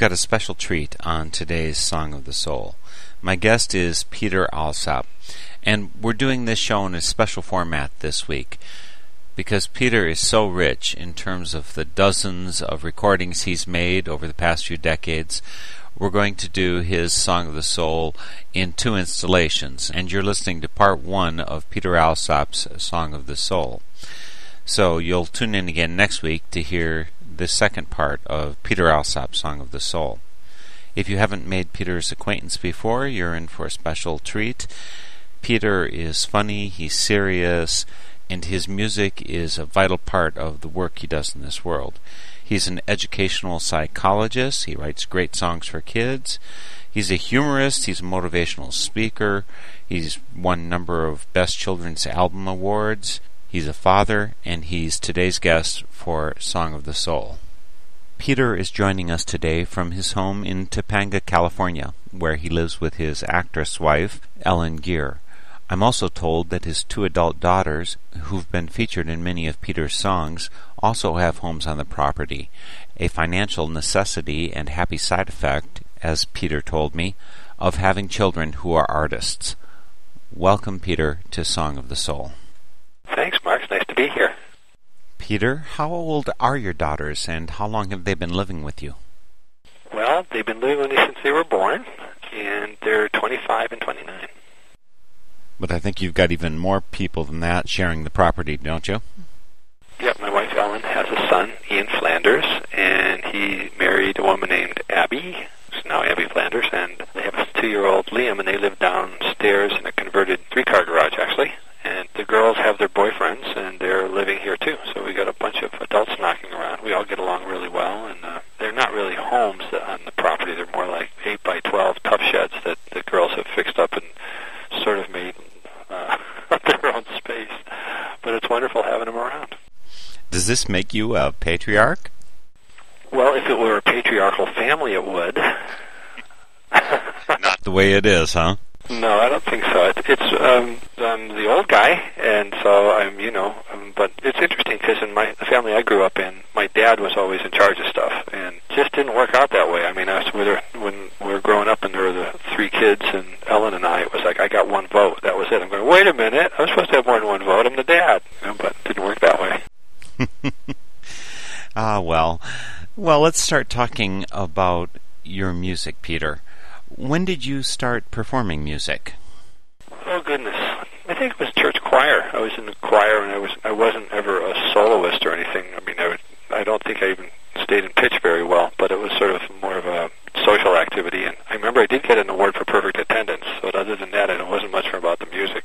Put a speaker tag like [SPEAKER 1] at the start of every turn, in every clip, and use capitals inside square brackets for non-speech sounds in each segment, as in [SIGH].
[SPEAKER 1] got a special treat on today's Song of the Soul. My guest is Peter Alsop, and we're doing this show in a special format this week because Peter is so rich in terms of the dozens of recordings he's made over the past few decades. We're going to do his Song of the Soul in two installations, and you're listening to part one of Peter Alsop's Song of the Soul. So you'll tune in again next week to hear the second part of Peter Alsop's Song of the Soul. If you haven't made Peter's acquaintance before, you're in for a special treat. Peter is funny, he's serious, and his music is a vital part of the work he does in this world. He's an educational psychologist, he writes great songs for kids. He's a humorist, he's a motivational speaker, he's won a number of Best Children's Album Awards. He's a father, and he's today's guest for Song of the Soul. Peter is joining us today from his home in Topanga, California, where he lives with his actress wife, Ellen Geer. I'm also told that his two adult daughters, who've been featured in many of Peter's songs, also have homes on the property, a financial necessity and happy side effect, as Peter told me, of having children who are artists. Welcome, Peter, to Song of the Soul.
[SPEAKER 2] Thanks, nice to be here.
[SPEAKER 1] Peter, how old are your daughters, and how long have they been living with you?
[SPEAKER 2] Well, they've been living with me since they were born, and they're 25 and 29.
[SPEAKER 1] But I think you've got even more people than that sharing the property, don't you?
[SPEAKER 2] Yep, my wife Ellen has a son, Ian Flanders, and he married a woman named Abby, who's now Abby Flanders, and they have a two-year-old Liam, and they live downstairs in a converted three-car garage, actually. And the girls have their boyfriends, and they're living here too. So we got a bunch of adults knocking around. We all get along really well, and uh, they're not really homes that- on the property. They're more like eight by twelve Tuff Sheds that the girls have fixed up and sort of made uh, [LAUGHS] their own space. But it's wonderful having them around.
[SPEAKER 1] Does this make you a patriarch?
[SPEAKER 2] Well, if it were a patriarchal family, it would. [LAUGHS]
[SPEAKER 1] Not the way it is, huh?
[SPEAKER 2] No, I don't think so. It, it's um, I'm the old guy, and so I'm, you know. Um, but it's interesting because in my the family I grew up in, my dad was always in charge of stuff, and just didn't work out that way. I mean, I was with her when we were growing up, and there were the three kids, and Ellen and I. It was like I got one vote. That was it. I'm going. Wait a minute. I'm supposed to have more than one vote. I'm the dad, you know, but it didn't work that way. [LAUGHS]
[SPEAKER 1] Ah, well, Well, let's start talking about your music, Peter. When did you start performing music?
[SPEAKER 2] Oh goodness, I think it was church choir. I was in the choir, and I was I wasn't ever a soloist or anything. I mean, I would, I don't think I even stayed in pitch very well, but it was sort of more of a social activity. And I remember I did get an award for perfect attendance, but other than that, it wasn't much about the music.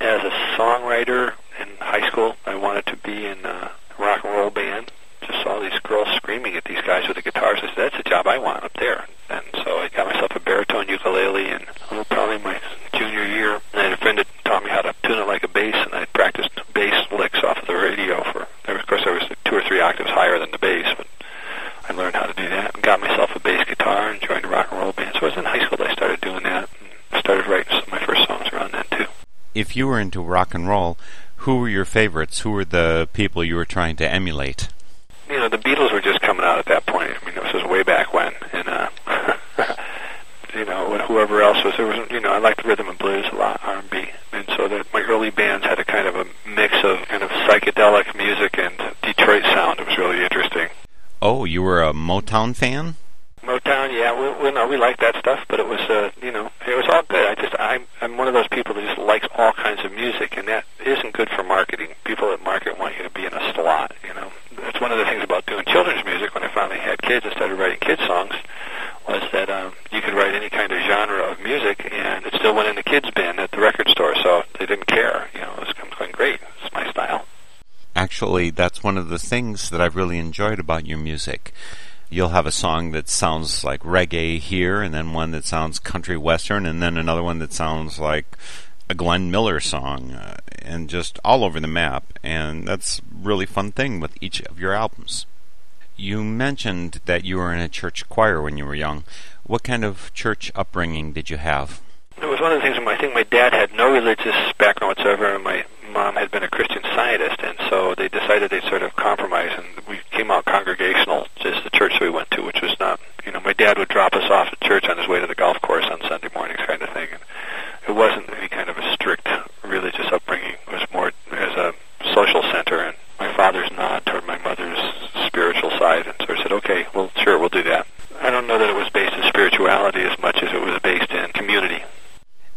[SPEAKER 2] As a songwriter in high school, I wanted to be in a rock and roll band. Just saw these girls screaming at these guys with the guitars. I said, "That's a job I want up there." And so I got myself a baritone ukulele, and oh, probably my junior year, and I had a friend that taught me how to tune it like a bass, and I practiced bass licks off of the radio for. Of course, I was two or three octaves higher than the bass, but I learned how to do that and got myself a bass guitar and joined a rock and roll band. So I was in high school. I started doing that. And started writing some of my first songs around then too.
[SPEAKER 1] If you were into rock and roll, who were your favorites? Who were the people you were trying to emulate?
[SPEAKER 2] You know, the Beatles were just coming out at that point. I mean, this was way back when, and uh, [LAUGHS] you know, whoever else was there was. You know, I liked rhythm and blues a lot, R and B, and so that my early bands had a kind of a mix of kind of psychedelic music and Detroit sound. It was really interesting.
[SPEAKER 1] Oh, you were a Motown fan?
[SPEAKER 2] Motown, yeah, we, we no, we liked that stuff, but it was, uh, you know, it was all good. I just, I'm, I'm one of those people that just likes all kinds of music, and that isn't good for marketing. People at market want you to be in a slot, you know. That's one of the things about doing children's music. When I finally had kids and started writing kids songs, was that um, you could write any kind of genre of music, and it still went in the kids' bin at the record store, so they didn't care. You know, it was going great. It's my style.
[SPEAKER 1] Actually, that's one of the things that I've really enjoyed about your music you'll have a song that sounds like reggae here, and then one that sounds country western, and then another one that sounds like a Glenn Miller song, uh, and just all over the map. And that's really fun thing with each of your albums. You mentioned that you were in a church choir when you were young. What kind of church upbringing did you have?
[SPEAKER 2] It was one of the things. I think my dad had no religious background whatsoever, and my mom had been a Christian Scientist, and so they decided they'd sort of compromise, and we came out congregational, just the church we went to, which was not, you know, my dad would drop us off at church on his way to the golf course on Sunday mornings, kind of thing. And it wasn't any kind of a strict religious upbringing. It was more as a social center, and my father's nod toward my mother's spiritual side, and so I said, okay, well, sure, we'll do that. I don't know that it was based in spirituality as much as it was based in community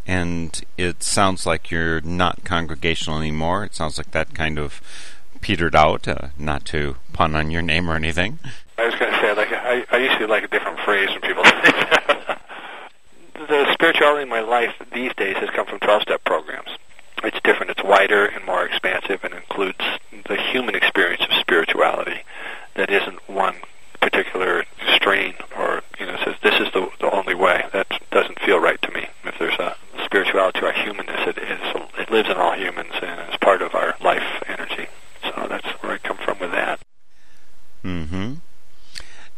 [SPEAKER 1] and it sounds like you're not congregational anymore. It sounds like that kind of petered out. Uh, not to pun on your name or anything.
[SPEAKER 2] I was going to say, like, I, I to like a different phrase when people [LAUGHS] say that. the spirituality in my life these days has come from 12-step programs. It's different. It's wider and more expansive, and includes the human experience of spirituality. That isn't one particular strain, or you know, says this is the, the only way. That doesn't feel right to me. If there's a spirituality to our humanness. It is it lives in all humans and is part of our life energy. So that's where I come from with that.
[SPEAKER 1] Hmm.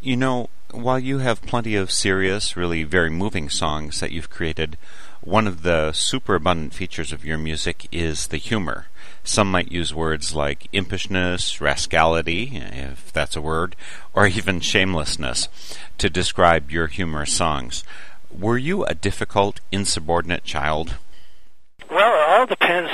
[SPEAKER 1] You know, while you have plenty of serious, really very moving songs that you've created, one of the super abundant features of your music is the humor. Some might use words like impishness, rascality, if that's a word, or even shamelessness to describe your humorous songs. Were you a difficult, insubordinate child?
[SPEAKER 2] Well, it all depends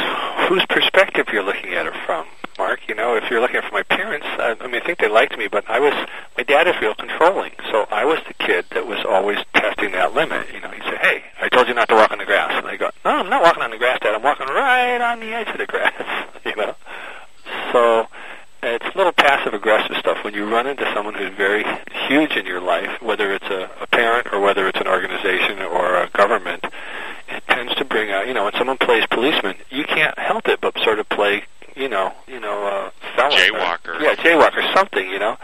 [SPEAKER 2] whose perspective you're looking at it from, Mark. You know, if you're looking from my parents, I, I mean, I think they liked me, but I was, my dad is real controlling, so I was the kid that was always testing that limit. You know, he'd say, hey, I told you not to walk on the grass. And I go, no, I'm not walking on the grass, Dad. I'm walking right on the edge of the grass, [LAUGHS] you know. So it's little passive aggressive stuff when you run into someone who's very huge in your life, whether it's a, a parent or whether it's an organization or a government. It tends to bring out, you know, when someone plays policeman, you can't help it but sort of play, you know, you know, uh, felon.
[SPEAKER 1] Jaywalker.
[SPEAKER 2] Or, yeah, jaywalker, something, you know.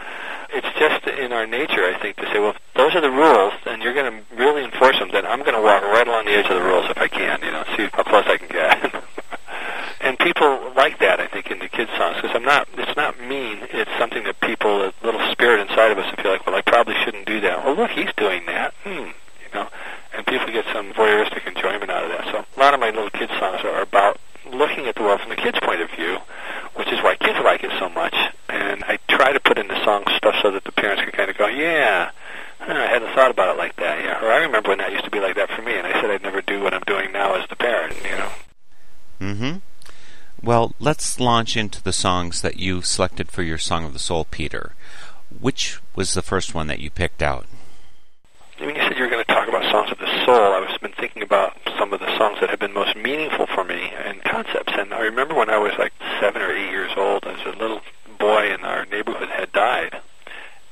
[SPEAKER 2] It's just in our nature, I think, to say, well, those are the rules, and you're going to really enforce them, then I'm going to walk right along the edge of the rules if I can, you know, see how close I can get. [LAUGHS] and people like that, I think, in the kids' songs because I'm not. It's not mean. It's something that people, a little spirit inside of us, feel like, well, I probably shouldn't do that. Well, look, he's doing that. Hmm. You know, and people get some voyeuristic enjoyment out of that. So a lot of my little kids' songs are about looking at the world from the kids' point of view, which is why kids like it so much. And I try to put in the song stuff so that the parents can kind of go, yeah. I hadn't thought about it like that, yeah. Or I remember when that used to be like that for me, and I said I'd never do what I'm doing now as the parent, you know.
[SPEAKER 1] Mm-hmm. Well, let's launch into the songs that you selected for your Song of the Soul, Peter. which was the first one that you picked out?
[SPEAKER 2] When you said you were going to talk about songs of the soul, I was been thinking about some of the songs that have been most meaningful for me and concepts. And I remember when I was like seven or eight years old, as a little boy in our neighborhood had died,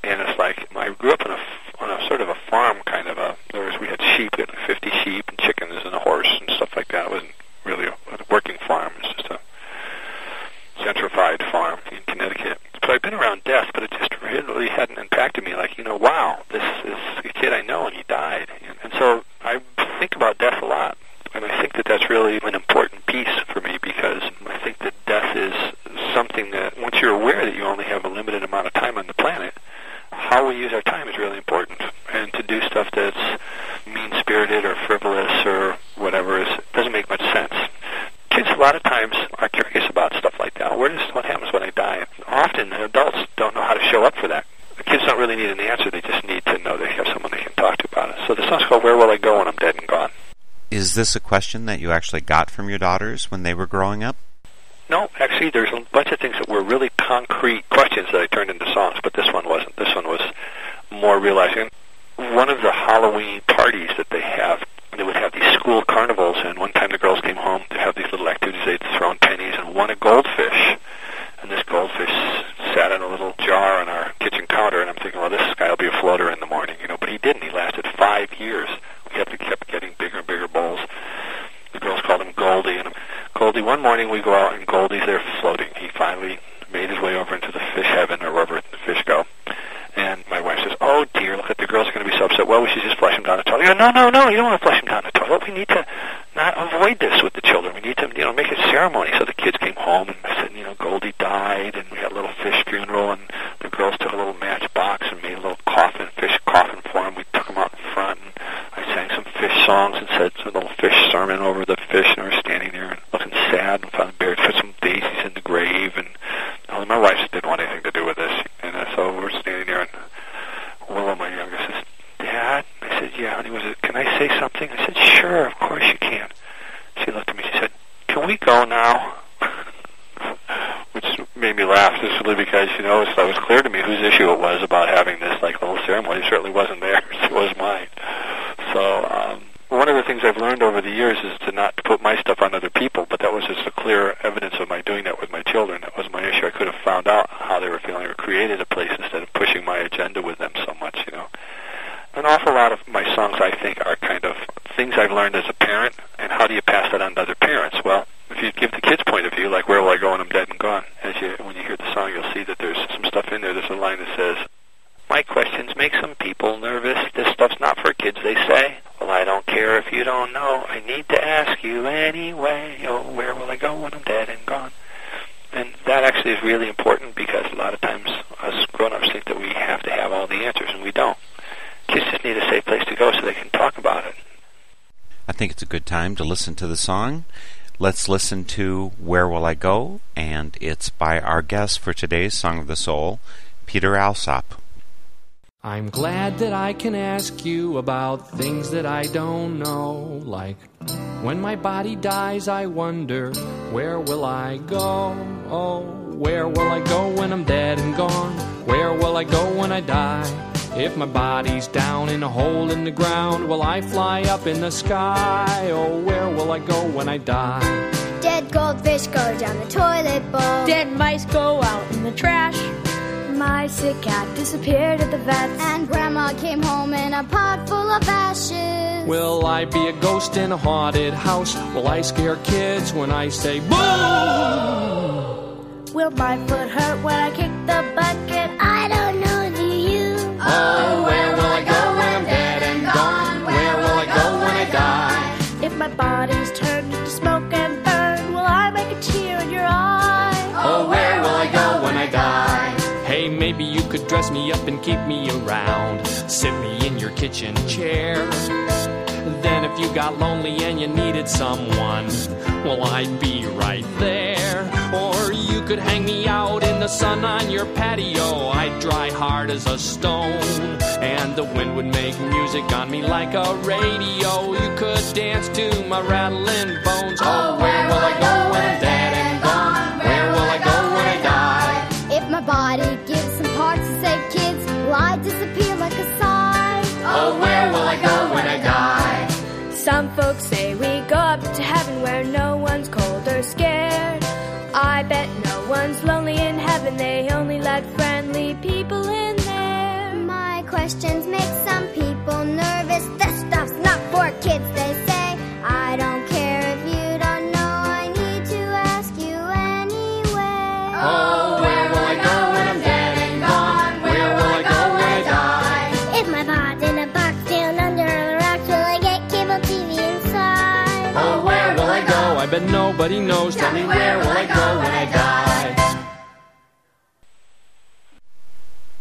[SPEAKER 2] and it's like I grew up on a on a sort of a farm kind of a. There was we had sheep, we had like 50 sheep and chickens and a horse and stuff like that. It wasn't really a, a working farm. It was just a gentrified farm in Connecticut. So I'd been around death, but it just really hadn't impacted me. Like you know, wow, this is a kid I know and he died. And, and so I think about death a lot, and I think that that's really an important piece for me because I think that death is something that once you're aware that you only have a limited amount of time on the planet, how we use our time is really important. And to do stuff that's mean-spirited or frivolous or whatever is doesn't make much sense. Kids a lot of times are curious about stuff like that. Where does what happens when I die? Often adults don't know how to show up for that. The kids don't really need an answer; they just need to know they have someone they can talk to about it. So the song's called "Where Will I Go When I'm Dead and Gone."
[SPEAKER 1] Is this a question that you actually got from your daughters when they were growing up?
[SPEAKER 2] No, actually, there's a bunch of things that were really concrete questions that I turned into songs, but this one wasn't. This one was more realizing. One of the Halloween parties that they have, they would have these school carnivals, and one time the girls came home to have these little activities. They'd thrown pennies and won a goldfish, and this goldfish sat in a little jar on our kitchen counter, and I'm thinking, well, this guy will be a floater in the morning, you know, but he didn't. He lasted five years. We kept, kept getting bigger and bigger bowls. The girls called him Goldie, and Goldie. One morning we go out and Goldie's there floating. He finally made his way over into the fish heaven or wherever the fish go. And my wife says, "Oh dear, look at the girls are going to be so upset. Well, we should just flush him down the toilet." I go, "No, no, no, you don't want to flush him down the toilet. We need to not avoid this with the children. We need to, you know, make a ceremony." So the kids came home and said, "You know, Goldie died, and we had a little fish funeral, and the girls took a little matchbox and made a little coffin, fish coffin for him. We took him out in front, and I sang some fish songs and said a little fish sermon over the fish, and we were standing there and looking sad and finally buried put some daisies in the grave, and well, my wife didn't want anything to do with this, and uh, so we're standing there, and Willow, my youngest, says, "Dad," I said, "Yeah," and he was, "Can I say something?" I said, "Sure, of course you can." She looked at me. She said, "Can we go now?" Which made me laugh, just simply because you know it was clear to me whose issue it was about having this like little ceremony. It certainly wasn't theirs; it was mine. So um, one of the things I've learned over the years is to not put my stuff on other people, but that was just a clear evidence of my doing that with my children. That was my issue. I could have found out how they were feeling or created a place instead of pushing my agenda with them so much, you know. An awful lot of my songs, I think, are kind of things I've learned as a parent, and how do you pass that on to other parents? Well, if you give the kids' point of view, like "Where will I go when I'm dead and gone?" As you, when you hear the song, you'll see that there's some stuff in there. There's a line that says, "My questions make some people nervous. This stuff's not for kids," they say. Well, I don't care if you don't know. I need to ask you anyway. Oh, where will I go when I'm dead and gone? And that actually is really important because a lot of times us grown-ups think that we have to have all the answers, and we don't. Kids just need a safe place to go so they can talk about it.
[SPEAKER 1] I think it's a good time listen to the song. Let's listen to Where Will I Go? And it's by our guest for today's Song of the Soul, Peter Alsop.
[SPEAKER 3] I'm glad that I can ask you about things that I don't know. Like when my body dies, I wonder, where will I go? Oh, where will I go when I'm dead and gone? Where will I go when I die? If my body's down in a hole in the ground, will I fly up in the sky? Oh, where will I go when I die?
[SPEAKER 4] Dead goldfish go down the toilet bowl.
[SPEAKER 5] Dead mice go out in the trash.
[SPEAKER 4] My sick cat disappeared at the vet. And Grandma came home in a pot full of ashes.
[SPEAKER 3] Will I be a ghost in a haunted house? Will I scare kids when I say boo?
[SPEAKER 5] Will my foot hurt when I kick the bucket?
[SPEAKER 3] Oh, where will I go when I'm dead and gone? Where will I go when I die?
[SPEAKER 5] If my body's turned into smoke and burn, will I make a tear in your eye?
[SPEAKER 3] Oh, where will I go when I die? Hey, maybe you could dress me up and keep me around. Sit me in your kitchen chair. Then, if you got lonely and you needed someone, well, I'd be right there. Or you could hang me out in the sun on your patio. I'd dry hard as a stone. And the wind would make music on me like a radio. You could dance to my rattling bones. Oh, oh where will I go when I'm dead and gone? Where will I go when I die?
[SPEAKER 4] If my body gives some parts to save kids, will I disappear like a sigh?
[SPEAKER 3] Oh, where will I go when I die?
[SPEAKER 5] Some folks say we go up to heaven where no one's cold or scared. I bet no one's lonely in heaven, they only let friendly people in there.
[SPEAKER 4] My questions make some people nervous.
[SPEAKER 3] Nobody knows. Tell me where will I go when I die?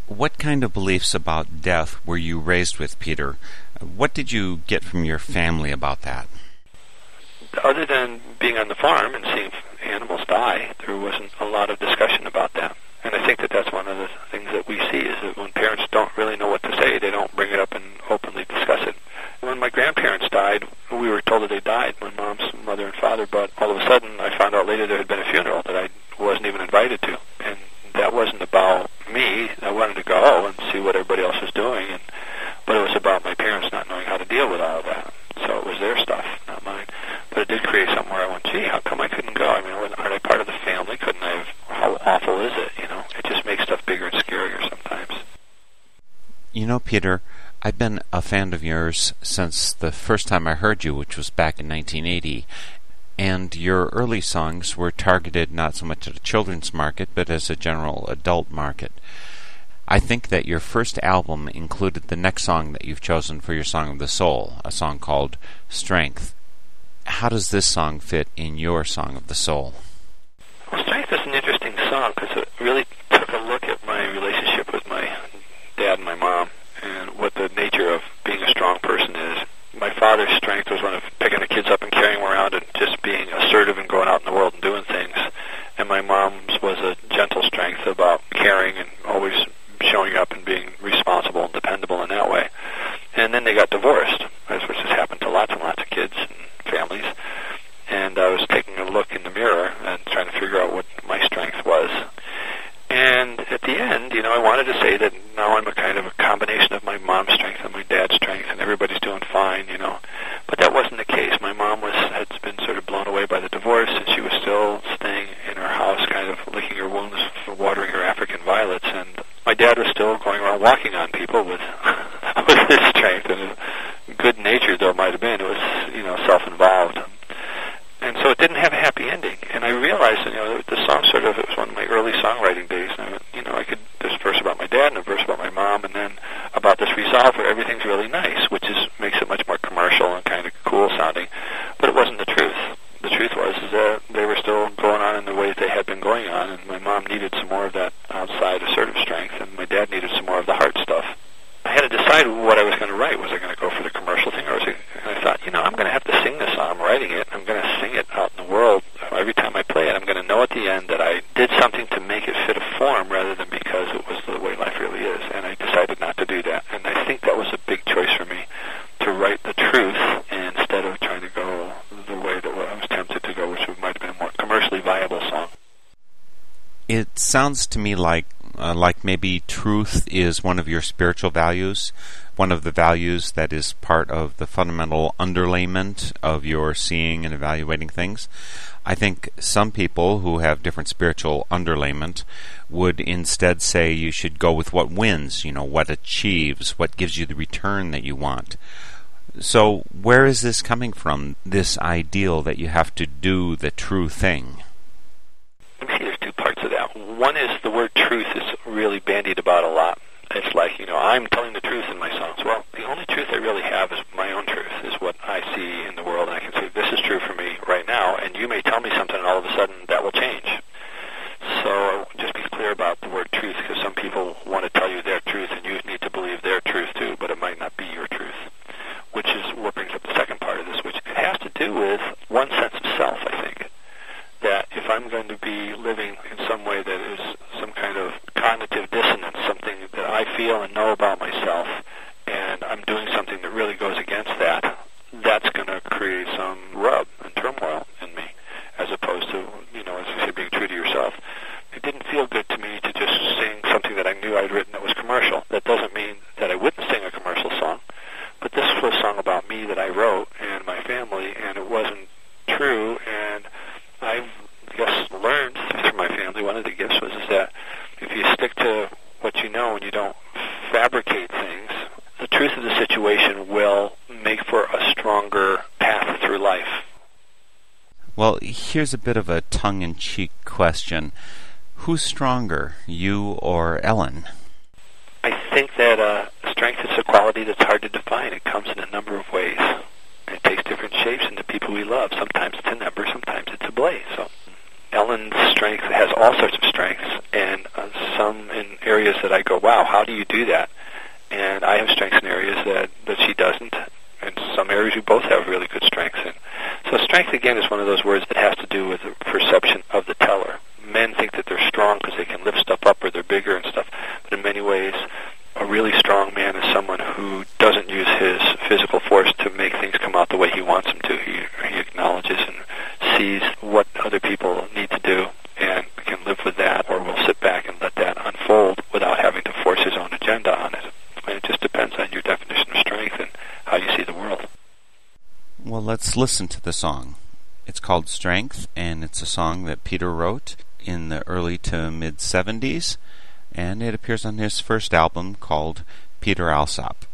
[SPEAKER 1] What kind of beliefs about death were you raised with, Peter? What did you get from your family about that?
[SPEAKER 2] Other than being on the farm and seeing animals die, there wasn't a lot of discussion about that. And I think that that's one of the things that we see is that when parents don't really know what to say, they don't bring it up and openly discuss it. When my grandparents died, we were told that they died, my mom's mother and father, but all of a sudden I found out later there had been a funeral that I wasn't even invited to. And that wasn't about me. I wanted to go and see what everybody else was doing, and but it was about my parents not knowing how to deal with all of that. So it was their stuff, not mine. But it did create something where I went, gee, how come I couldn't go? I mean, aren't I part of the family? Couldn't I have? How awful is it? You know, it just makes stuff bigger and scarier sometimes.
[SPEAKER 1] You know, Peter, been a fan of yours since the first time I heard you, which was back in 1980. And your early songs were targeted not so much at a children's market, but as a general adult market. I think that your first album included the next song that you've chosen for your Song of the Soul, a song called Strength. How does this song fit in your Song of the Soul?
[SPEAKER 2] Well, Strength is an interesting song because it really took a look at my relationship with my dad and my mom and what the nature of being a strong person is. My father's strength was one of picking the kids up and carrying them around and just being assertive and going out in the world and doing things. And my mom's was a gentle strength about caring and always showing up and being responsible and dependable in that way. And then they got divorced, as which has happened to lots and lots of kids and families. And I was taking a look in the mirror and trying to figure out what my strength was. And at the end, you know, I wanted to say that now I'm a kind of a combination of my mom's strength and my dad's strength, and everybody's doing fine, you know. But that wasn't the case. My mom was had been sort of blown away by the divorce, and she was still staying in her house, kind of licking her wounds, watering her African violets, and my dad was still going around walking on people with with his strength and his good nature though it might have been. It was you know self-involved, and so it didn't have a happy ending. And I realized you know the song sort of it was one of my early songwriting days. And I went, you know I could there's a verse about my dad and a verse about my mom, and then about this resolve where everything's really nice, which is makes it much more commercial and kind of cool sounding. But it wasn't the truth. The truth was is that they were still going on in the way that they had been going on, and my mom needed some more of that outside assertive strength, and my dad needed some more of the heart stuff. I had to decide what I was going to write. Was I going to go for the commercial thing, or was I? And I thought, you know, I'm going to have to sing this song. I'm writing it. I'm going to sing it out in the world every time I play it. I'm going to know at the end that I did something to make it fit a form rather than because it was the way life really is. And I decided not to do that. And I think that was a big choice for me to write the truth instead of trying to go the way that I was tempted to go, which might have been a more commercially viable song.
[SPEAKER 1] It sounds to me like uh, like maybe truth is one of your spiritual values, one of the values that is part of the fundamental underlayment of your seeing and evaluating things. I think some people who have different spiritual underlayment would instead say you should go with what wins, you know, what achieves, what gives you the return that you want. So, where is this coming from, this ideal that you have to do the true thing?
[SPEAKER 2] Let me see, there's two parts of that. One is the word truth is really bandied about a lot. It's like, you know, I'm telling the truth in my songs. Well, the only truth I really have is my own truth, is what I see in the world. And I can say, this is true for me right now, and you may tell me something, and all of a sudden that will change. So just be clear about the word truth, because some people want to tell you their truth, and you need to believe their truth too, but it might not be your truth. Which is what brings up the second part of this, which has to do with one sense of self, I think that if I'm going to be living in some way
[SPEAKER 1] Samuel. Here's a bit of a tongue in cheek question Who's stronger, you or Ellen?
[SPEAKER 2] I think that uh, strength is a quality that's hard to define. It comes in a number of ways. It takes different shapes in the people we love. Sometimes it's an ember, sometimes it's a blaze. So Ellen's strength has all sorts of strengths, and uh, some in areas that I go, wow, how do you do that? And I have strengths in areas that, that she doesn't, and some areas we both have really good strengths in. So strength, again, is one of those words that has to do with the perception of the teller. Men think that they're strong because they can lift stuff up or they're bigger and stuff, but in many ways, a really strong man is someone who doesn't use his physical force to make things come out the way he wants them to. He, he acknowledges and sees what other people need to do and can live with that or will sit back and let that unfold without having to force his own agenda on it. And it just depends on your definition of strength and how you see the world.
[SPEAKER 1] Well, let's listen to the song. It's called Strength, and it's a song that Peter wrote in the early to mid 70s, and it appears on his first album called Peter Alsop.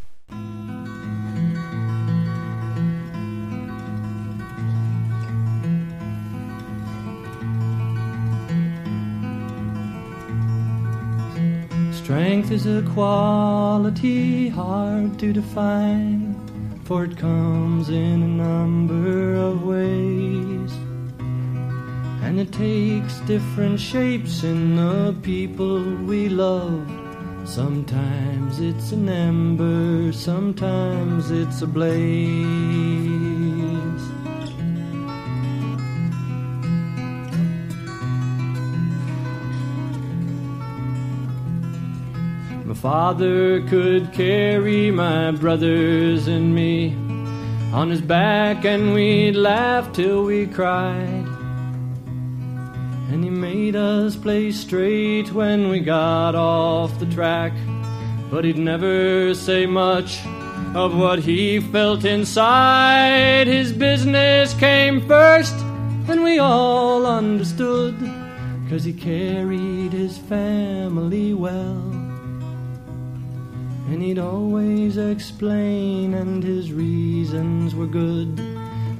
[SPEAKER 6] Strength is a quality hard to define, for it comes in a number of ways. And it takes different shapes in the people we love. Sometimes it's an ember, sometimes it's a blaze. My father could carry my brothers and me on his back, and we'd laugh till we cried. And he made us play straight when we got off the track, but he'd never say much of what he felt inside. His business came first, and we all understood, cause he carried his family well. And he'd always explain, and his reasons were good,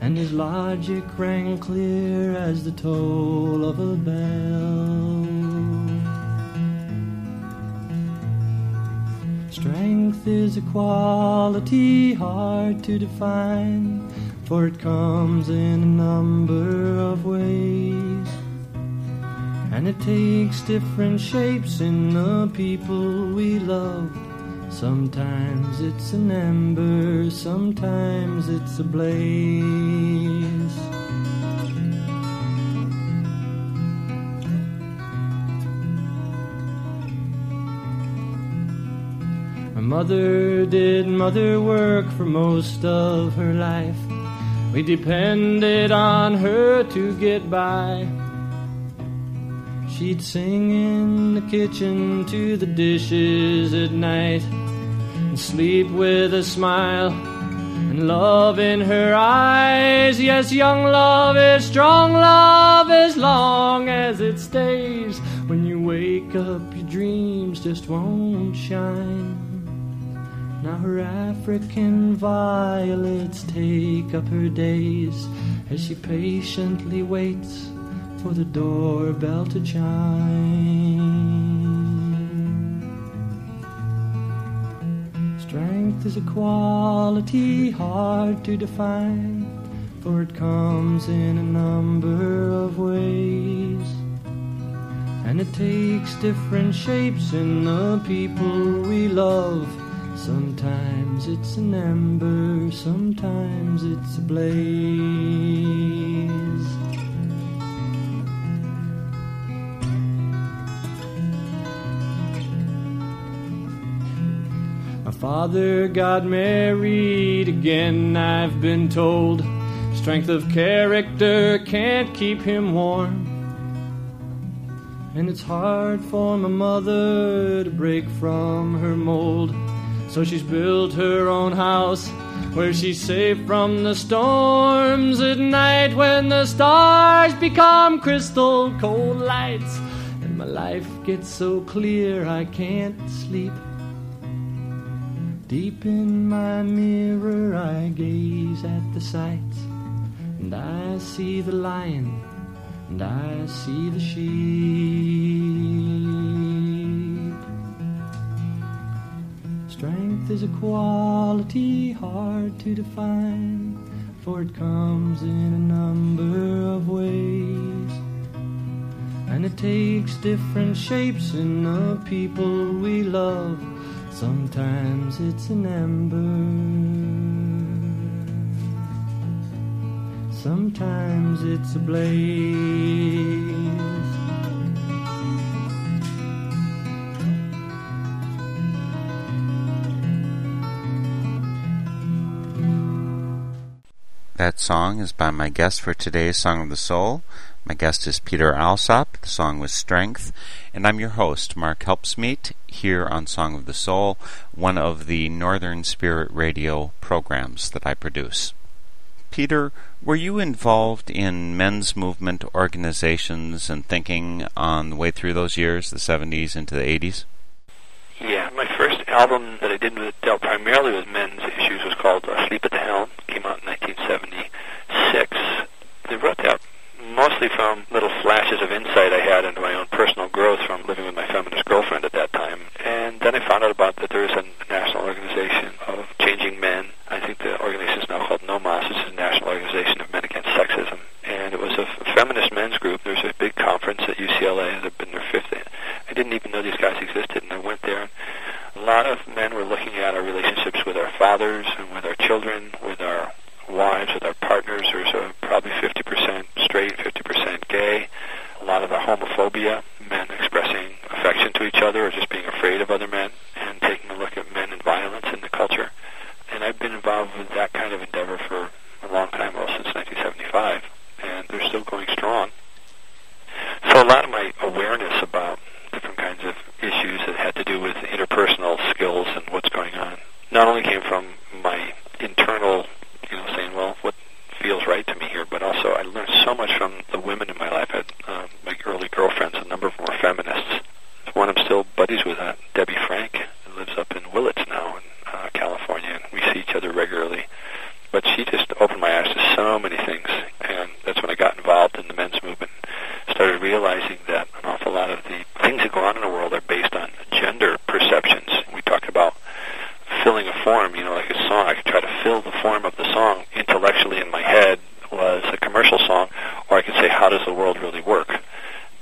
[SPEAKER 6] and his logic rang clear as the toll of a bell. Strength is a quality hard to define, for it comes in a number of ways. And it takes different shapes in the people we love. Sometimes it's an ember, sometimes it's a blaze. My mother did mother work for most of her life. We depended on her to get by. She'd sing in the kitchen to the dishes at night and sleep with a smile and love in her eyes. Yes, young love is strong love as long as it stays. When you wake up, your dreams just won't shine. Now her African violets take up her days as she patiently waits for the doorbell to chime. Strength is a quality hard to define, for it comes in a number of ways. And it takes different shapes in the people we love. Sometimes it's an ember, sometimes it's a blaze. Father got married again, I've been told. Strength of character can't keep him warm. And it's hard for my mother to break from her mold. So she's built her own house where she's safe from the storms at night when the stars become crystal cold lights. And my life gets so clear I can't sleep. Deep in my mirror, I gaze at the sights and I see the lion, and I see the sheep. Strength is a quality hard to define, for it comes in a number of ways. And it takes different shapes in the people we love. Sometimes it's an ember. Sometimes it's a blaze.
[SPEAKER 1] That song is by my guest for today's Song of the Soul. My guest is Peter Alsop. The song was Strength. And I'm your host, Mark Helpsmeet, here on Song of the Soul, one of the Northern Spirit Radio programs that I produce. Peter, were you involved in men's movement organizations and thinking on the way through those years, the 70s into the 80s?
[SPEAKER 2] Yeah, my first album that I did with dealt primarily with men's issues was called uh, Sleep at the Helm. Came out in 1976. They wrote that mostly from little flashes of insight I had into my own personal growth from living with my feminist girlfriend at that time. And then I found out about that there is a national organization of changing men. I think the organization is now called NOMAS, is a National Organization of Men Against Sexism. And it was a feminist men's group. There's a big conference at UCLA. They've been their fifth. I didn't even know these guys existed, and I went there. A lot of men were looking at our relationships with our fathers and with our children, with our wives, with our partners. There's a, probably 50% straight, 50% gay. A lot of the homophobia, men expressing affection to each other or just being afraid of other men, and taking a look at men and violence in the culture. And I've been involved with that kind of endeavor for a long time, well, since 1975, and they're still going strong. So a lot of my awareness about different kinds of issues that had to do with interpersonal skills and what's going on not only came from my internal, you know, saying, well, what feels right to me here, but also I learned so much from the women in my life. I had um, my early girlfriends, a number of them were feminists. One I'm still buddies with, uh, Debbie Frank, who lives up in Willits now in uh, California, and we see each other regularly. But she just opened my eyes to so many things, and that's when I got involved in the men's movement. Started realizing that an awful lot of the things that go on in the world are based on gender perceptions. We talked about filling a form, you know, like a song. I could try to fill the form of the song intellectually in my head was a commercial song, or I could say, how does the world really work?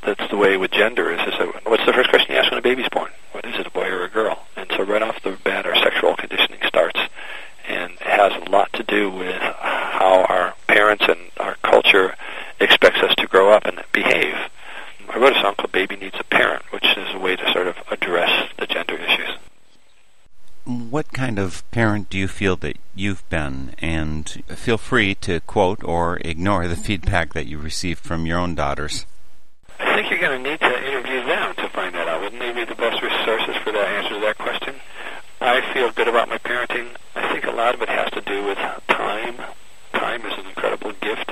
[SPEAKER 2] That's the way with gender is. is that, what's the first question you ask when a baby's born? What is it, a boy or a girl? And so right off the bat, our sexual conditioning starts, and it has a lot to do with how our parents and our culture expects us to grow up and behave. I wrote a song called Baby Needs a Parent, which is a way to sort of address the gender issues.
[SPEAKER 1] What kind of parent do you feel that you've been? And feel free to quote or ignore the feedback that you received from your own daughters.
[SPEAKER 2] I think you're going to need to interview them to find that out. Wouldn't they be the best resources for that answer to that question? I feel good about my parenting. I think a lot of it has to do with time. Time is an incredible gift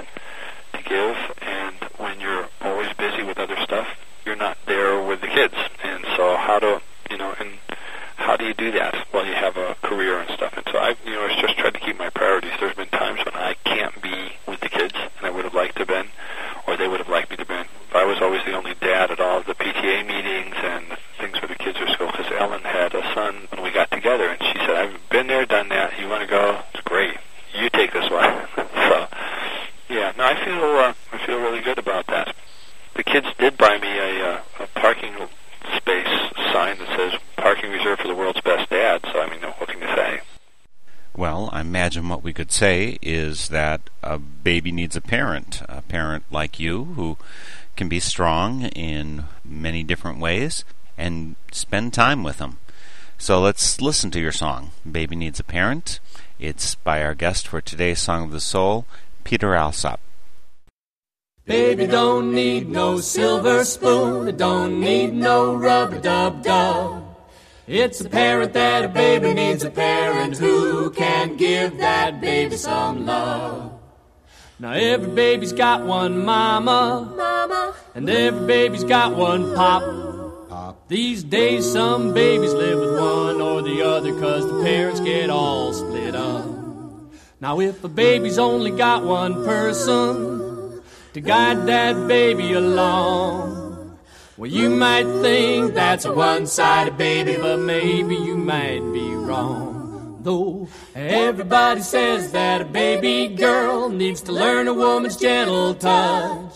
[SPEAKER 2] to give, and when you're always busy with other stuff, you're not there with the kids. And so, how to, you know, and how do you do that while you have a career and stuff? And so, I, you know, I just tried to keep my priorities. There's been times when I can't be with the kids, and I would have liked to have been, or they would have liked me to have been. I was always the only dad at all of the PTA meetings and things where the kids were school because Ellen had a son when we got together, and she said, "I've been there, done that. You want to go? It's great. You take this one." so, yeah, no, I feel uh, I feel really good about that. The kids did buy me a, uh, a parking space sign that says "Parking reserved for the world's best dad." So, I mean, what can you say?
[SPEAKER 1] Well, I imagine what we could say is that a baby needs a parent, a parent like you who can be strong in many different ways and spend time with them. So let's listen to your song, Baby Needs a Parent. It's by our guest for today's Song of the Soul, Peter Alsop.
[SPEAKER 3] Baby don't need no silver spoon, don't need no rubber dub dub. It's apparent that a baby needs a parent who can give that baby some love.
[SPEAKER 6] Now every baby's got one mama,
[SPEAKER 5] Mama,
[SPEAKER 6] and every baby's got one pop. Pop. These days some babies live with one or the other cause the parents get all split up.
[SPEAKER 3] Now, if a baby's only got one person to guide that baby along, well, you might think that's a one sided baby, but maybe you might be wrong. Though everybody says that a baby girl needs to learn a woman's gentle touch.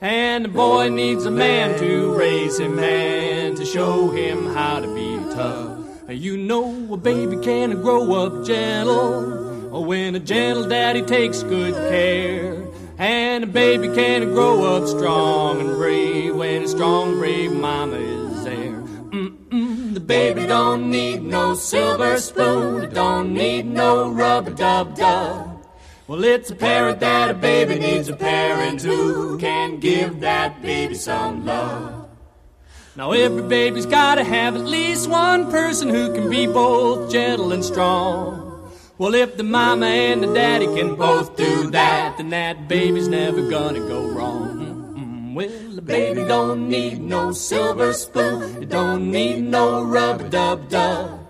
[SPEAKER 3] And a boy needs a man to raise him and to show him how to be tough. You know a baby can't grow up gentle when a gentle daddy takes good care. And a baby can grow up strong and brave when a strong, brave mama is there. Mm-mm, the baby don't need no silver spoon, don't need no rubber dub dub. Well, it's apparent that a baby needs a parent who can give that baby some love. Now every baby's gotta have at least one person who can be both gentle and strong. Well, if the mama and the daddy can both do that, then that baby's never gonna go wrong. Well, the baby don't need no silver spoon, it don't need no rubber dub dub.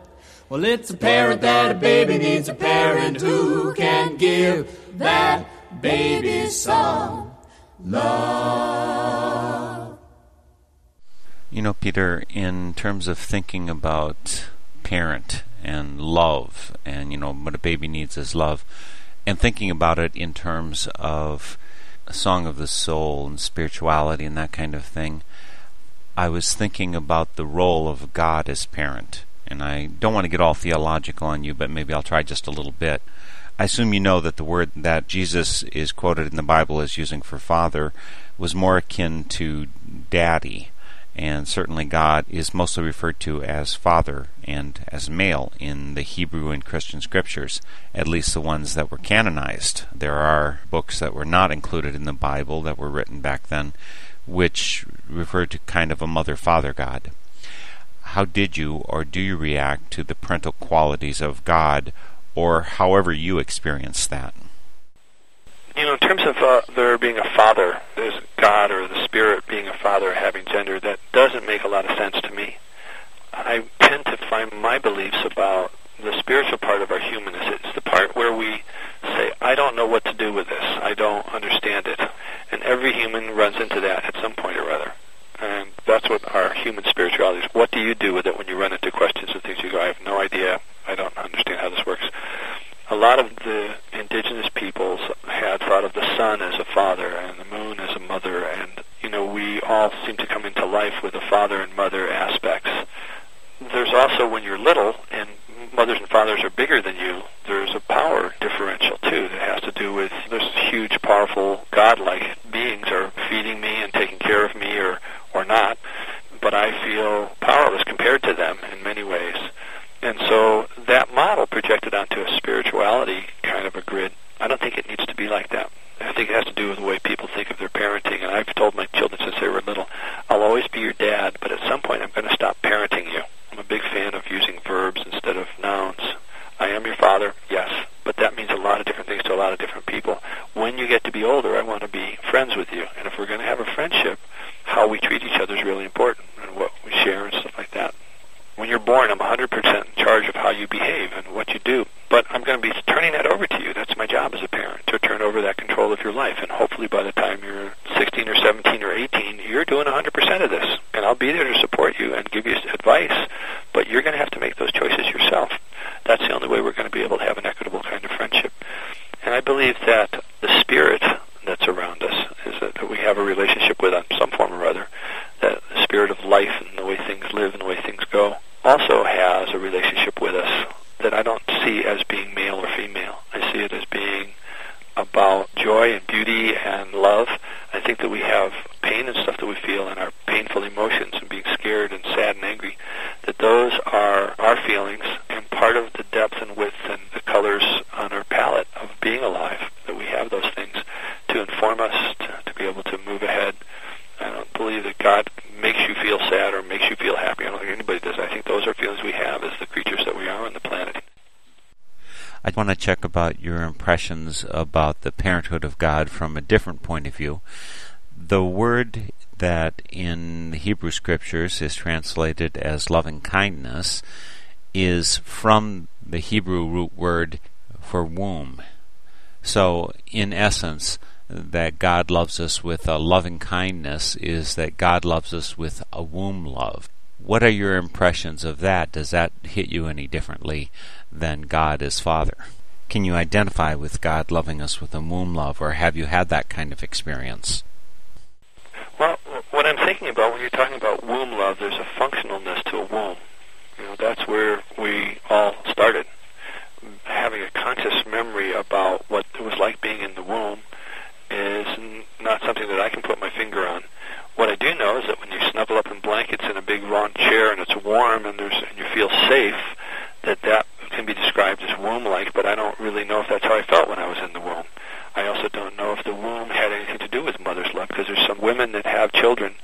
[SPEAKER 3] Well, it's apparent that a baby needs a parent who can give that baby some love.
[SPEAKER 1] You know, Peter, in terms of thinking about parent and love, and, you know, what a baby needs is love, and thinking about it in terms of a song of the soul and spirituality and that kind of thing, I was thinking about the role of God as parent. And I don't want to get all theological on you, but maybe I'll try just a little bit. I assume you know that the word that Jesus is quoted in the Bible as using for father was more akin to daddy and certainly God is mostly referred to as Father and as male in the Hebrew and Christian scriptures, at least the ones that were canonized. There are books that were not included in the Bible that were written back then, which refer to kind of a mother father God. How did you or do you react to the parental qualities of God, or however you experience that?
[SPEAKER 2] You know, in terms of uh, there being a father, there's God or the Spirit being a father having gender, that doesn't make a lot of sense to me. I tend to find my beliefs about the spiritual part of our humanness. It's the part where we say, I don't know what to do with this. I don't understand it. And every human runs into that at some point or other. And that's what our human spirituality is. What do you do with it when you run into questions and things? You go, I have no idea. I don't understand how this works. A lot of the indigenous peoples had thought of the sun as a father and the moon as a mother, and you know we all seem to come into life with a father and mother aspects. There's also when you're little and mothers and fathers are bigger than you, there's a power differential too that has to do with there's huge, powerful, godlike beings are feeding me and taking care of me or or not, but I feel powerless compared to them in many ways. And so that model projected onto a spirituality kind of a grid, I don't think it needs to be like that. I think it has to do with the way people think of their parenting. And I've told my children since they were little, I'll always be your dad, but at some point I'm going to stop parenting you. I'm a big fan of using verbs instead of nouns. I am your father, yes, but that means a lot of different things to a lot of different people. When you get to be older, I want to be friends with you. And if we're going to have a friendship, how we treat each other is really important and what we share and stuff like that. When you're born, I'm 100% in charge of how you behave and what you do. But I'm going to be turning that over to you. That's my job as a parent, to turn over that control of your life. And hopefully by the time you're 16 or 17 or 18, you're doing 100% of this. And I'll be there to support you and give you advice, but you're going to have to make those choices yourself. That's the only way we're going to be able to have an equitable kind of friendship. And I believe that the spirit that's around us is that, we have a relationship with some form or other, that spirit of life and the way things live and the way things go also has a relationship with us that I don't see as being male or female. I see it as being about joy and beauty and love. I think that we have pain and stuff that we feel and our painful emotions and being scared and sad and angry, that those are our feelings and part of the depth and width and the colors on our palette of being alive, that we have those things to inform us to, to be able to move ahead. I don't believe that God makes you feel sad or makes you feel happy. I don't think anybody does. I think those are feelings we have as the creatures that we are on the planet.
[SPEAKER 1] I want to check about your impressions about the parenthood of God from a different point of view. The word that in the Hebrew scriptures is translated as loving kindness is from the Hebrew root word for womb. So, in essence, that God loves us with a loving kindness is that God loves us with a womb love. What are your impressions of that? Does that hit you any differently than God as Father? Can you identify with God loving us with a womb love, or have you had that kind of experience?
[SPEAKER 2] Well, what I'm thinking about when you're talking about womb love, there's a functionalness to a womb. You know, that's where we all started. Having a conscious memory about what it was like being in the womb is not something that I can put my finger on. What I do know is that when you snuggle up in blankets in a big round chair and it's warm and there's and you feel safe, that that can be described as womb-like. But I don't really know if that's how I felt when I was in the womb. I also don't know if the womb had anything to do with mother's love because there's some women that have children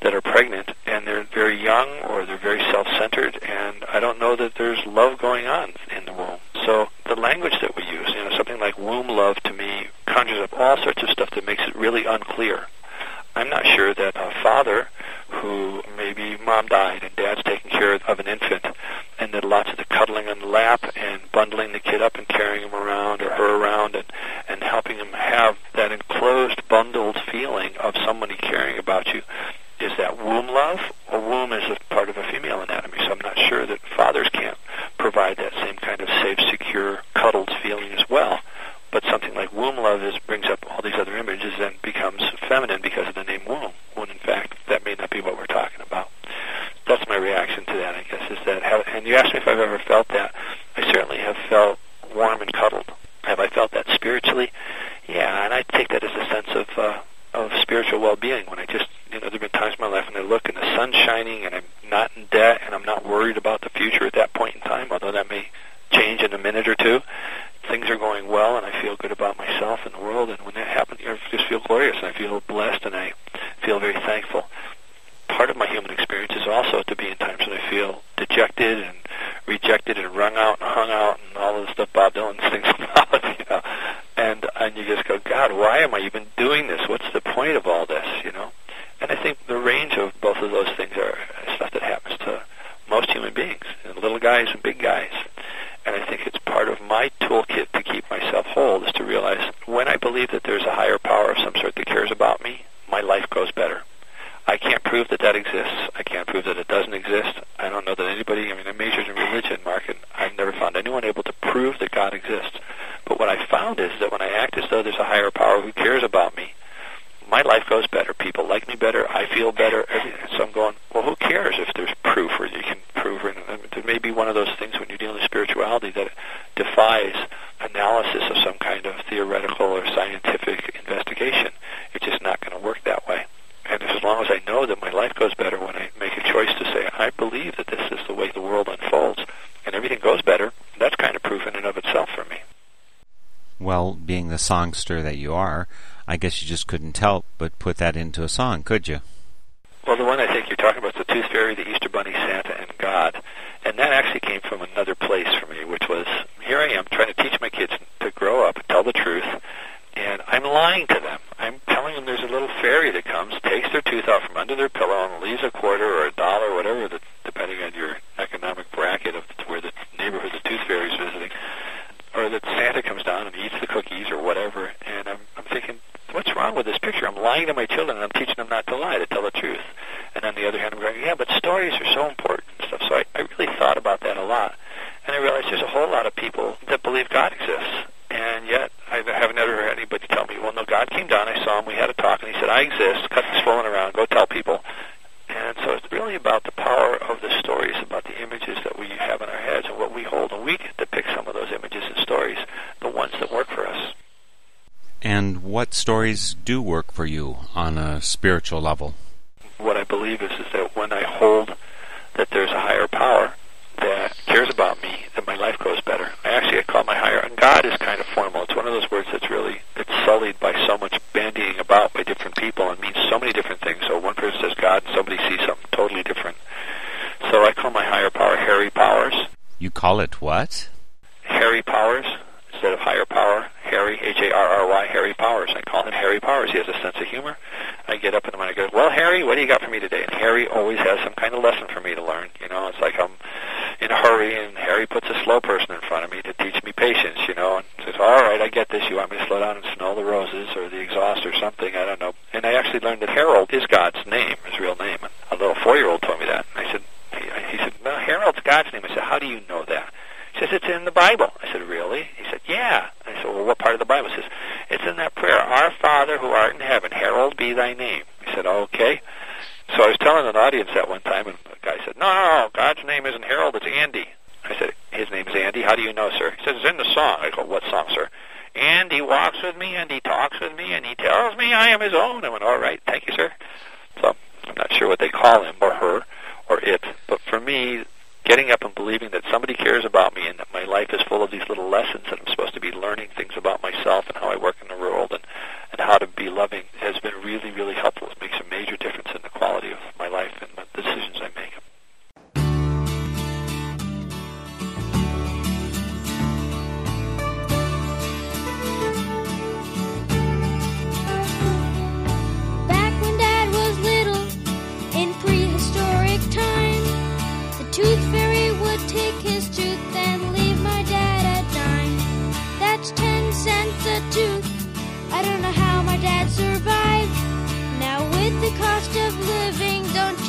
[SPEAKER 2] that are pregnant and they're very young or they're very self-centered and I don't know that there's love going on in the womb. So the language that we use, you know, something like womb love to me conjures up all sorts of stuff that makes it really unclear. I'm not sure that a father who maybe mom died and dad's taking care of an infant and did lots of the cuddling on the lap and bundling the kid up and carrying him around or her around and, and helping him have that enclosed, bundled feeling of somebody caring about you. Is that womb love? A womb is a part of a female anatomy, so I'm not sure that fathers can't provide that same kind of safe, secure, cuddled feeling as well. But something like womb love is brings up all these other images and becomes feminine because of the name womb. When in fact that may not be what we're talking about. That's my reaction to that. I guess is that. Have, and you asked me if I've ever felt that. I certainly have felt warm and cuddled. Have I felt that spiritually? Yeah, and I take that as a sense of uh, of spiritual well-being. When I just, you know, there've been times in my life when I look and the sun's shining and I'm not in debt and I'm not worried about the future at that point in time, although that may change in a minute or two things are going well and I feel good about myself and the world. And when that happens, I just feel glorious and I feel blessed and I feel very thankful. Part of my human experience is also to be in times when I feel dejected and rejected and wrung out and hung out and all of the stuff Bob Dylan sings about, you know. And and you just go, God, why am I even doing this? What's the point of all this, you know? And I think the range of both of those things are stuff that happens to most human beings, and little guys and big guys. And I think it's part of my toolkit to keep myself whole is to realize when I believe that there's a higher power of some sort that cares about me, my life goes better. I can't prove that that exists. I can't prove that it doesn't exist. I don't know that anybody, I mean, I majored in religion, Mark, and I've never found anyone able to prove that God exists. But what I found is that when I act as though there's a higher power who cares about me, my life goes better. People like me better. I feel better. So I'm going, well, who cares if there's proof or you can prove it? There may be one of those things when you're dealing with spirituality that defies analysis of some kind of theoretical or scientific investigation. It's just not going to work that way. And as long as I know that my life goes better when I make a choice to say, I believe that this is the way the world unfolds and everything goes better, that's kind of proof in and of itself for me.
[SPEAKER 1] Well, being the songster that you are, I guess you just couldn't help but put that into a song, could you?
[SPEAKER 2] Well, the one I think you're talking about is the Tooth Fairy, the Easter Bunny, Santa, and God. And that actually came from another place for me, which was here I am trying to teach my kids to grow up and tell the truth, and I'm lying to them. I'm telling them there's a little fairy that comes, takes their tooth out from under their pillow, and leaves a quarter or a dollar, whatever, that, depending on your economic bracket of where the neighborhood the tooth fairy is visiting, or that Santa comes down and eats the cookies or whatever. And I'm, I'm thinking, what's wrong with this picture? I'm lying to my children, and I'm teaching them not to lie, to tell the truth. And on the other hand, I'm going, yeah, but stories are so important and stuff. So I, I really thought about that a lot. And I realized there's a whole lot of people that believe God exists. And yet, I haven't ever heard anybody tell me, well, no, God came down, I saw him, we had a talk, and he said, I exist, cut this fooling around, go tell people. And so it's really about the power of the stories, about the images that we have in our heads and what we hold. And we get to pick some of those images and stories, the ones that work for us.
[SPEAKER 1] And what stories do work for you on a spiritual level?
[SPEAKER 2] What I believe is, is that when I hold that there's a higher power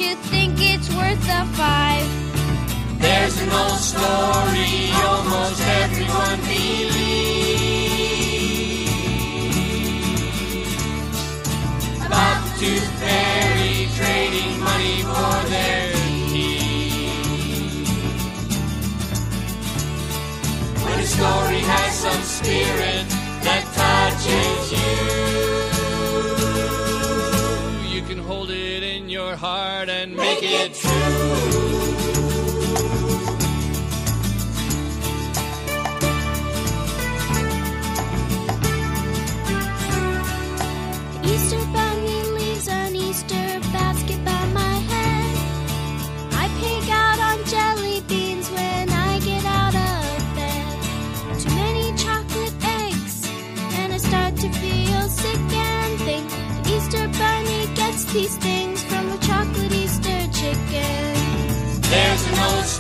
[SPEAKER 1] you
[SPEAKER 4] think it's worth a five?
[SPEAKER 3] There's an old story almost everyone believes about the tooth fairy trading money for their teeth. When a story has some spirit that touches
[SPEAKER 4] the Easter bunny gets these things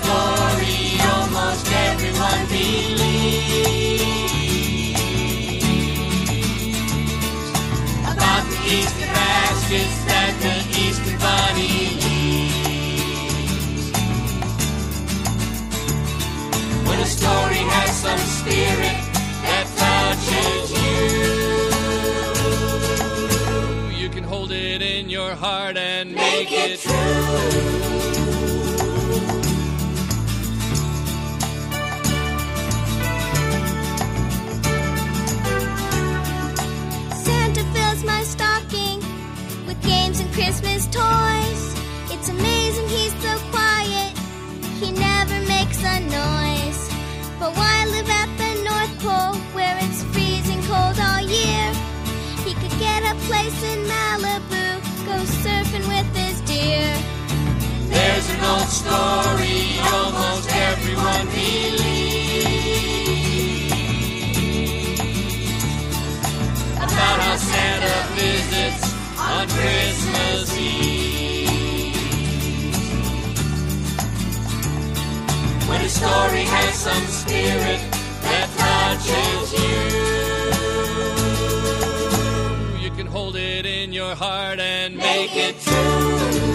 [SPEAKER 3] story almost everyone believes about the Easter baskets that the Easter bunny leaves. When a story has some spirit that touches you, you can hold it in your heart and make it true.
[SPEAKER 4] Christmas toys. It's amazing he's so quiet, he never makes a noise. But why live at the North Pole where it's freezing cold all year? He could get a place in Malibu, go surfing with his deer.
[SPEAKER 3] There's an old story almost everyone believes about how Santa visits on Christmas story has some spirit that touches you, you can hold it in your heart and make it true.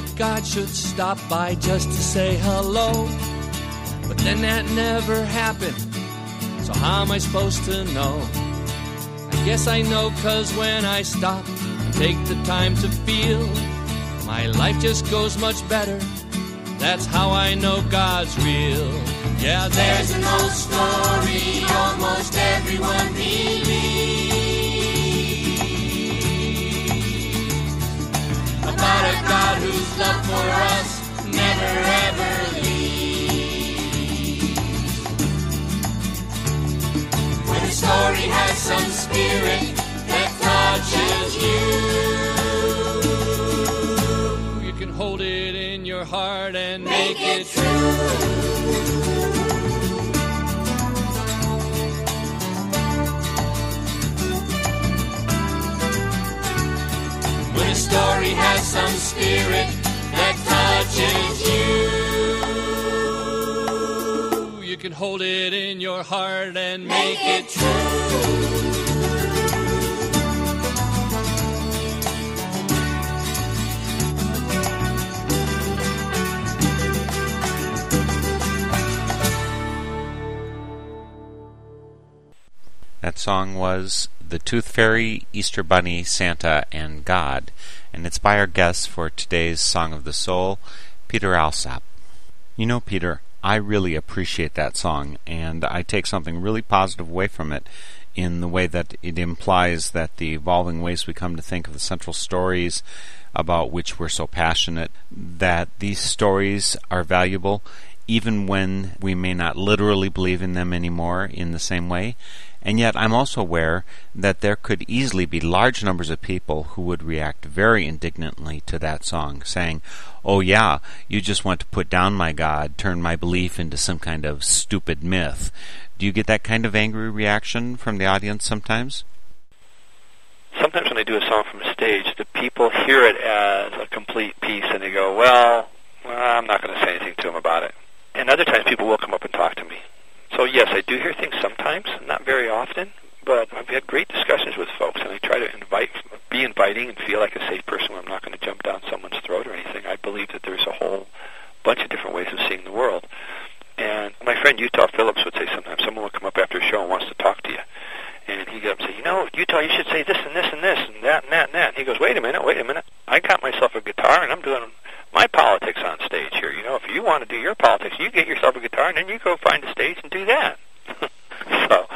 [SPEAKER 3] That God should stop by just to say hello. But then that never happened. So how am I supposed to know? I guess I know cause when I stop and take the time to feel, my life just goes much better. That's how I know God's real. Yeah, there's an old story almost everyone believes about a God whose love for us never ever leaves. When a story has some spirit that touches you,
[SPEAKER 6] you can hold it in your heart and make, make it true. Some spirit that touches you, you can hold it in your heart and make, it true.
[SPEAKER 1] That song was The Tooth Fairy, Easter Bunny, Santa, and God, and it's by our guest for today's Song of the Soul, Peter Alsop. You know, Peter, I really appreciate that song, and I take something really positive away from it in the way that it implies that the evolving ways we come to think of the central stories about which we're so passionate, that these stories are valuable even when we may not literally believe in them anymore in the same way. And yet, I'm also aware that there could easily be large numbers of people who would react very indignantly to that song, saying, Oh, yeah, you just want to put down my God, turn my belief into some kind of stupid myth. Do you get that kind of angry reaction from the audience sometimes?
[SPEAKER 2] Sometimes when I do a song from a stage, the people hear it as a complete piece and they go, well, well I'm not going to say anything to them about it. And other times people will come up and talk to me. So yes, I do hear things sometimes, not very often, but I've had great discussions with folks, and I try to invite, be inviting, and feel like a safe person where I'm not going to jump down someone's throat or anything. I believe that there's a whole bunch of different ways of seeing the world. And my friend Utah Phillips would say sometimes someone will come up after a show and wants to talk to you. And he'd get up and say, you know, Utah, you should say this and this and this and that and that and that. And he goes, wait a minute, wait a minute. I got myself a guitar and I'm doing my politics on stage here. You know, if you want to do your politics, you get yourself a guitar and then you go find a stage and do that. so,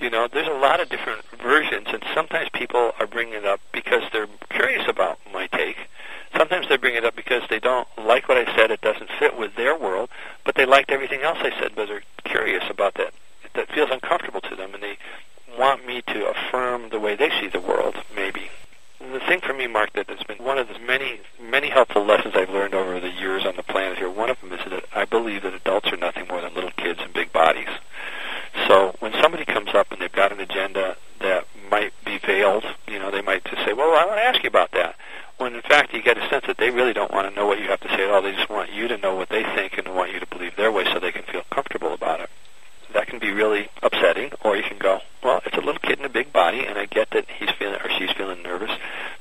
[SPEAKER 2] you know, there's a lot of different versions, and sometimes people are bringing it up because they're curious about my take. Sometimes they bring it up because they don't like what I said; it doesn't fit with their world, but they liked everything else I said, but they're curious about that. That feels uncomfortable to them, and they want me to affirm the way they see the world, maybe. And the thing for me, Mark, that has been one of the many, many helpful lessons I've learned over the years on the planet here. One of them is that I believe that adults are nothing more than little kids in big bodies. So when somebody comes up and they've got an agenda that might be veiled, you know, they might just say, "Well, I want to ask you about that." When in fact you get a sense that they really don't want to know what you have to say at all. They just want you to know what they think and want you to believe their way so they can feel comfortable about it. That can be really upsetting, or you can go, "Well, it's a little kid in a big body, and I get that he's feeling or she's feeling nervous,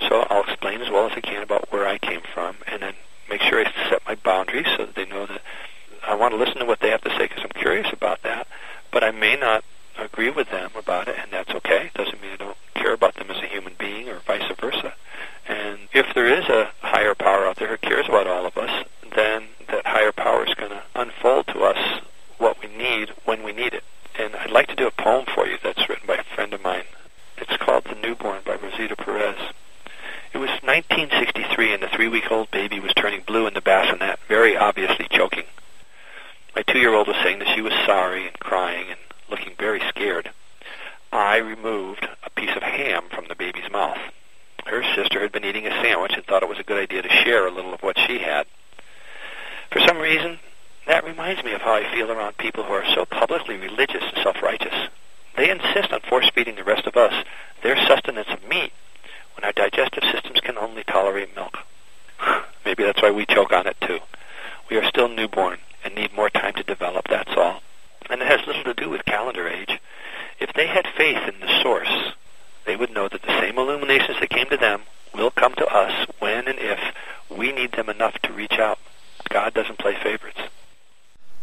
[SPEAKER 2] so I'll explain as well as I can about where I came from, and then make sure I set my boundaries so that they know that I want to listen to what they have to say because I'm curious about that." but I may not agree with them about it, and that's okay. It doesn't mean I don't care about them as a human being or vice versa. And if there is a higher power out there who cares about all of us, then that higher power is going to unfold to us what we need when we need it. And I'd like to do a poem for you that's written by a friend of mine. It's called The Newborn by Rosita Perez. It was 1963, and the three-week-old baby was turning blue in the bassinet, very obviously choking. My two-year-old was saying that she was sorry and crying and looking very scared. I removed a piece of ham from the baby's mouth. Her sister had been eating a sandwich and thought it was a good idea to share a little of what she had. For some reason, that reminds me of how I feel around people who are so publicly religious and self-righteous. They insist on force-feeding the rest of us their sustenance of meat when our digestive systems can only tolerate milk. [SIGHS] Maybe that's why we choke on it too. We are still newborn and need more time to develop, that's all. And it has little to do with calendar age. If they had faith in the source, they would know that the same illuminations that came to them will come to us when and if we need them enough to reach out. God doesn't play favorites.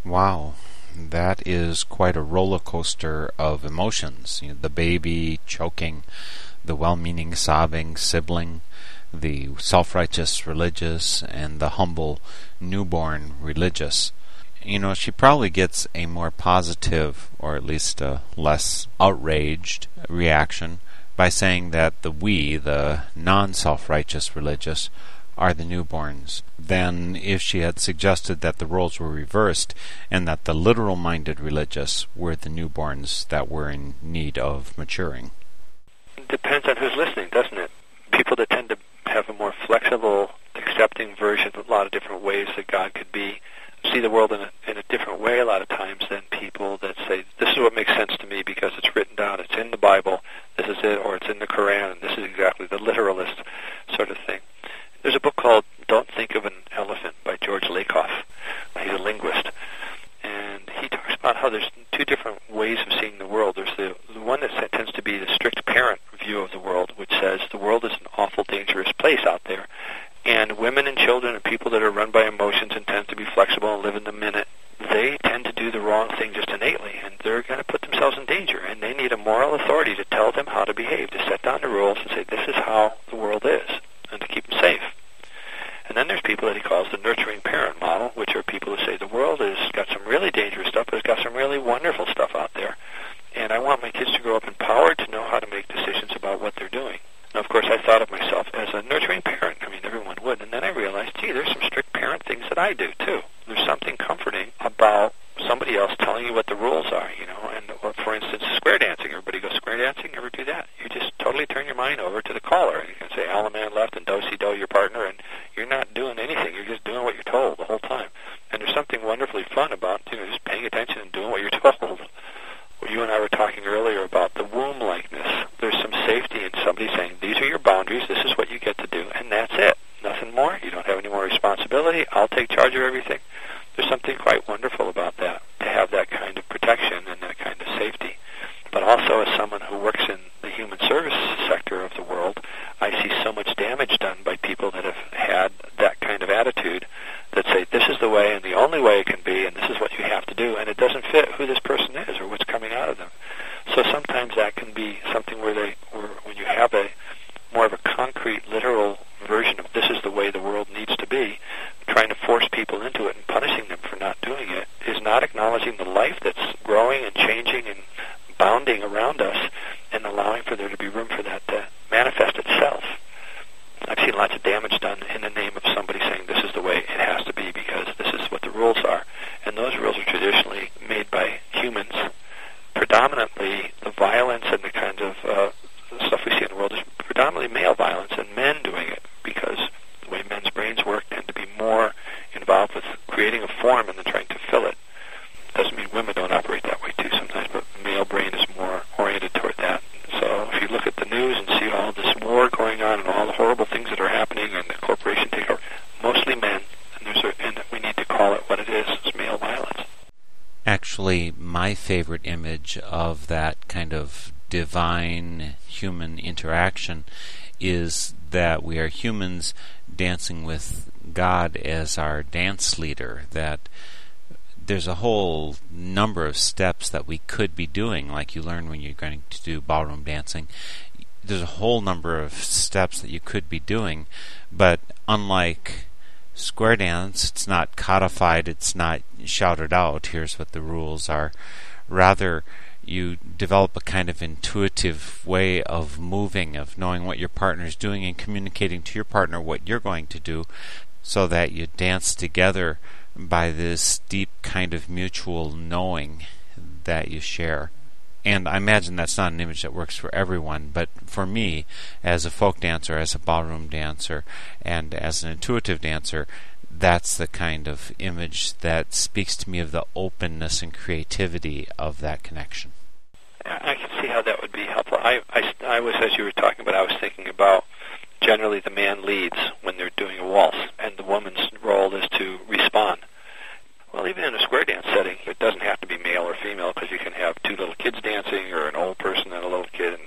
[SPEAKER 1] Wow, that is quite a roller coaster of emotions. You know, the baby choking, the well meaning sobbing sibling, the self righteous religious, and the humble newborn religious. You know, she probably gets a more positive, or at least a less outraged reaction by saying that the we, the non self righteous religious, are the newborns than if she had suggested that the roles were reversed and that the literal minded religious were the newborns that were in need of maturing.
[SPEAKER 2] Depends on who's listening, doesn't it? People that tend to have a more flexible, accepting version of a lot of different ways that God could be see the world in a, in a different way a lot of times than people that say, this is what makes sense to me because it's written down, it's in the Bible, this is it, or it's in the Quran. and this is exactly the literalist sort of thing. People into it and punishing them for not doing it is not acknowledging the life that's growing and changing and bounding around us and allowing for there to be room for that to manifest itself. I've seen lots of damage done in the name of somebody saying this is the way it has to be because this is what the rules are. And those rules are traditionally made by humans. Predominantly, the violence and the kind of uh, stuff we see in the world is predominantly male violence and men doing it because the way men's brains work tend to be more involved with creating a form and then trying to fill it. Doesn't mean women don't operate that way too sometimes, but the male brain is more oriented toward that. So if you look at the news and see all this war going on and all the horrible things that are happening and the corporation takeover, mostly men, and there's a, and we need to call it what it is, it's male violence.
[SPEAKER 1] Actually, my favorite image of that kind of divine human interaction is that we are humans dancing with God as our dance leader, that there's a whole number of steps that we could be doing, like you learn when you're going to do ballroom dancing. There's a whole number of steps that you could be doing, but unlike square dance, it's not codified, it's not shouted out, here's what the rules are. Rather, you develop a kind of intuitive way of moving, of knowing what your partner is doing and communicating to your partner what you're going to do so that you dance together by this deep kind of mutual knowing that you share. And I imagine that's not an image that works for everyone, but for me, as a folk dancer, as a ballroom dancer, and as an intuitive dancer, that's the kind of image that speaks to me of the openness and creativity of that connection.
[SPEAKER 2] See how that would be helpful. I, I, I was, as you were talking about, I was thinking about generally the man leads when they're doing a waltz, and the woman's role is to respond. Well, even in a square dance setting, it doesn't have to be male or female because you can have two little kids dancing or an old person and a little kid, and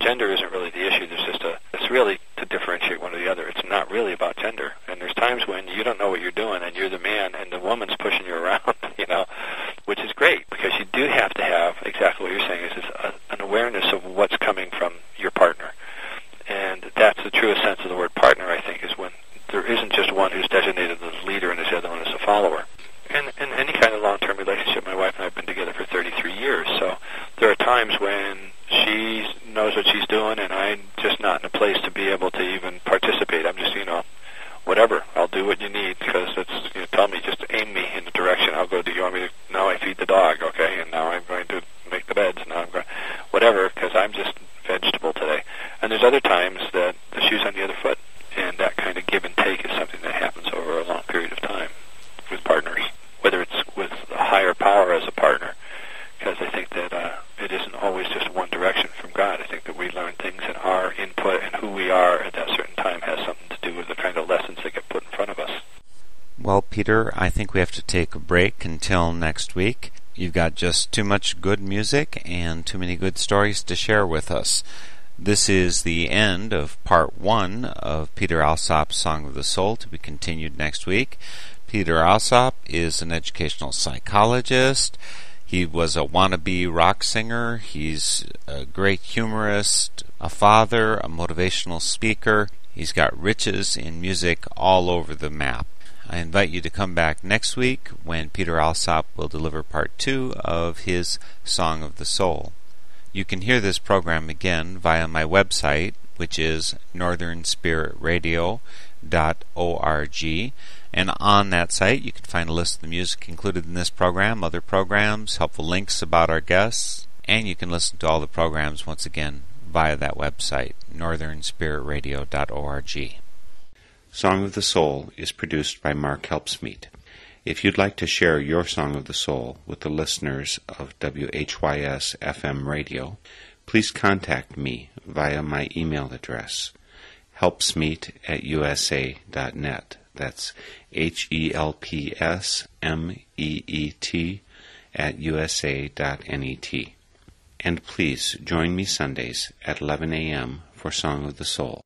[SPEAKER 2] gender isn't really the issue. There's just a, it's really to differentiate one or the other. It's not really about gender. And there's times when you don't know what you're doing and you're the man and the woman's pushing you [LAUGHS] around, you know, which is great because you do have to have exactly what you're saying is, is a, uh, an awareness of what's coming from your partner. And that's the truest sense of the word partner, I think, is when there isn't just one who's designated as leader and the other one as a follower. And in any kind of long-term relationship, my wife and I have been together for 33 years, so there are times when she knows what she's doing and I'm just not in a place to be able to even participate. I'm just, you know, whatever. I'll do what you need because it's, you know, tell me, just aim me in the direction. I'll go, do you want me to, now I feed the dog, okay, and now I'm going to beds. and I'm going, whatever, because I'm just vegetable today. And there's other times that the shoe's on the other foot, and that kind of give and take is something that happens over a long period of time with partners, whether it's with a higher power as a partner, because I think that uh, it isn't always just one direction from God. I think that we learn things and our input and who we are at that certain time has something to do with the kind of lessons that get put in front of us.
[SPEAKER 1] Well, Peter, I think we have to take a break until next week. You've got just too much good music and too many good stories to share with us. This is the end of part one of Peter Alsop's Song of the Soul to be continued next week. Peter Alsop is an educational psychologist. He was a wannabe rock singer. He's a great humorist, a father, a motivational speaker. He's got riches in music all over the map. I invite you to come back next week when Peter Alsop will deliver part two of his Song of the Soul. You can hear this program again via my website, which is northernspiritradio.org. And on that site, you can find a list of the music included in this program, other programs, helpful links about our guests, and you can listen to all the programs once again via that website, northernspiritradio.org. Song of the Soul is produced by Mark Helpsmeet. If you'd like to share your Song of the Soul with the listeners of WHYS FM radio, please contact me via my email address, helpsmeet at usa.net. That's H E L P S M E E T at usa.net. And please join me Sundays at 11 a.m. for Song of the Soul.